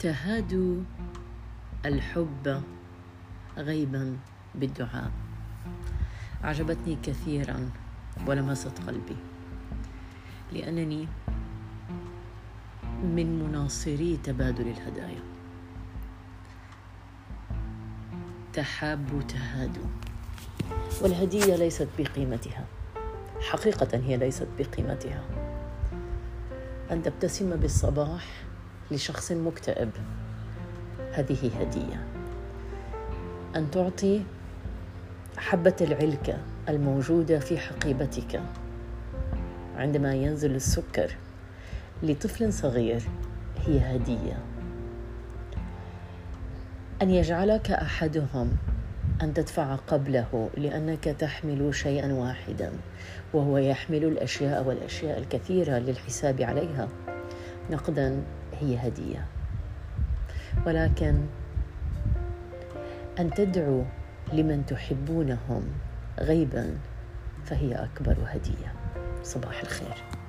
تهادوا الحب غيبا بالدعاء. أعجبتني كثيرا ولمست قلبي لأنني من مناصري تبادل الهدايا. تحابوا تهادوا والهدية ليست بقيمتها. حقيقه هي ليست بقيمتها. أن تبتسم بالصباح لشخص مكتئب. هذه هدية. أن تعطي حبة العلكه الموجودة في حقيبتك. عندما ينزل السكر لطفل صغير هي هدية. أن يجعلك أحدهم أن تدفع قبله لأنك تحمل شيئا واحدا وهو يحمل الأشياء والأشياء الكثيرة للحساب عليها. نقدا هي هدية. ولكن أن تدعو لمن تحبونهم غيبا فهي أكبر هدية. صباح الخير.